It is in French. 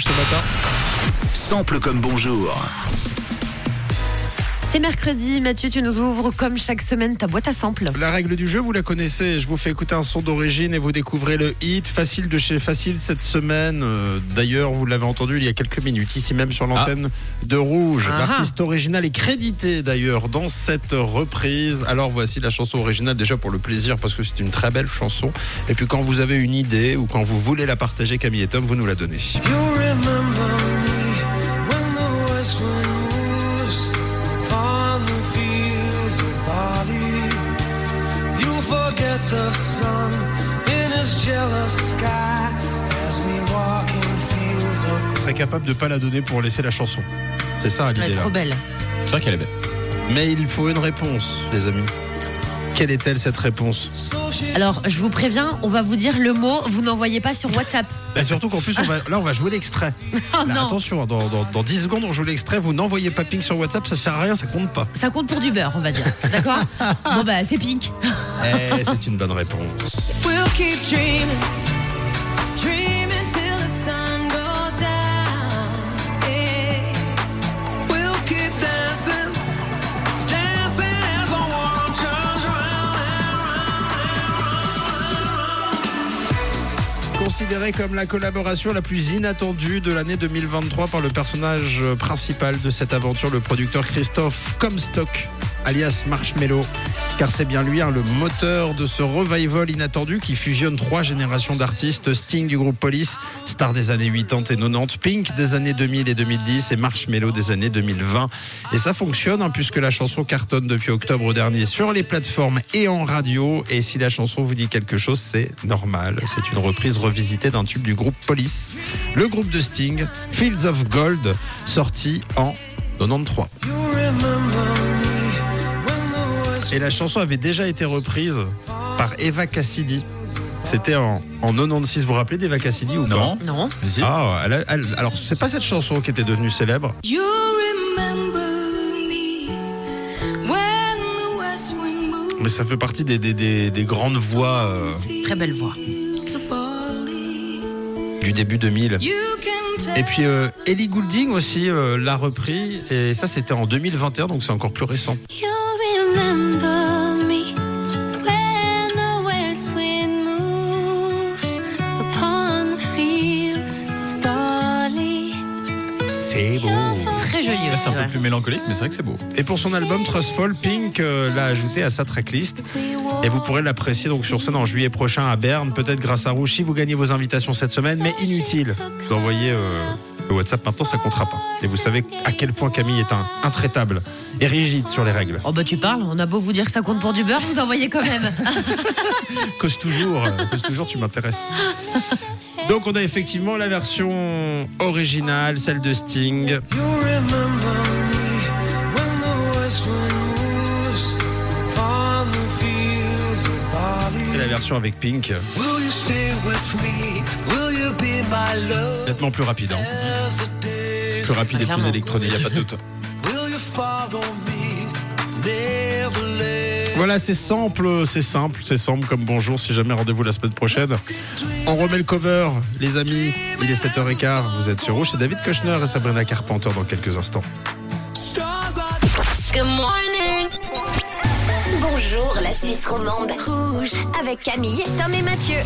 ce matin. Sample comme bonjour. C'est mercredi, Mathieu, tu nous ouvres comme chaque semaine ta boîte à samples. La règle du jeu, vous la connaissez. Je vous fais écouter un son d'origine et vous découvrez le hit facile de chez Facile cette semaine. Euh, D'ailleurs, vous l'avez entendu il y a quelques minutes, ici même sur l'antenne de Rouge. Ah. L'artiste original est crédité d'ailleurs dans cette reprise. Alors voici la chanson originale déjà pour le plaisir parce que c'est une très belle chanson. Et puis quand vous avez une idée ou quand vous voulez la partager, Camille et Tom, vous nous la donnez. You remember me of barley. You forget the sun in his jealous sky as we walk in fields of Vous serez capable de pas la donner pour laisser la chanson. C'est ça Elle est l'idée là. trop belle. C'est vrai qu'elle est belle. Mais il faut une réponse, les amis. Quelle est-elle cette réponse? Alors, je vous préviens, on va vous dire le mot, vous n'envoyez pas sur WhatsApp. Et surtout qu'en plus, on va, là, on va jouer l'extrait. Oh Là, attention, hein, dans, dans, dans 10 secondes, on joue l'extrait. Vous n'envoyez pas ping sur WhatsApp, ça sert à rien, ça compte pas. ça compte pour du beurre, on va dire. D'accord Bon bah, c'est pink. Eh, c'est une bonne réponse. We'll keep Considérée comme la collaboration la plus inattendue de l'année 2023 par le personnage principal de cette aventure, le producteur Christophe Comstock, alias Marshmello. Car c'est bien lui, hein, le moteur de ce revival inattendu qui fusionne trois générations d'artistes Sting du groupe Police, star des années 80 et 90, Pink des années 2000 et 2010 et Marshmello des années 2020. Et ça fonctionne hein, puisque la chanson cartonne depuis octobre dernier sur les plateformes et en radio. Et si la chanson vous dit quelque chose, c'est normal. C'est une reprise revisitée d'un tube du groupe Police, le groupe de Sting, Fields of Gold, sorti en 93. Et la chanson avait déjà été reprise par Eva Cassidy. C'était en, en 96. Vous vous rappelez d'Eva Cassidy ou Non. Non pas Ah, elle a- elle- alors c'est pas cette chanson qui était devenue célèbre. You remember me when the west wind moves Mais ça fait partie des, des- des- des grandes voix euh, Très belle voix. du début 2000. You can tell Et puis euh, Ellie Goulding aussi euh, l'a repris. Et ça c'était en 2021, donc c'est encore plus récent. You C'est un peu plus mélancolique, mais c'est vrai que c'est beau. Et pour son album Trustful, Pink euh, l'a ajouté à sa tracklist. Et vous pourrez l'apprécier donc sur scène en juillet prochain à Berne, peut-être grâce à Rouge si vous gagnez vos invitations cette semaine, mais inutile d'envoyer euh, le WhatsApp maintenant, ça comptera pas. Et vous savez à quel point Camille est un intraitable et rigide sur les règles. Oh bah tu parles, on a beau vous dire que ça compte pour du beurre, vous envoyez quand même. Cause toujours, euh, cause toujours, tu m'intéresses. Donc on a effectivement la version originale, celle de Sting. You remember me when the west wind moves upon the fields of Et la version avec Pink, Nettement plus rapide. hein. Plus rapide et plus électronique, il a pas de doute. Will you follow me? Never let Voilà, c'est simple, c'est simple, c'est simple comme bonjour. Si jamais rendez-vous la semaine prochaine. On remet le cover, les amis. Il est 7h15, vous êtes sur Rouge. C'est David Kochner et Sabrina Carpenter dans quelques instants. Good morning. Bonjour la Suisse romande. Rouge avec Camille, Tom et Mathieu.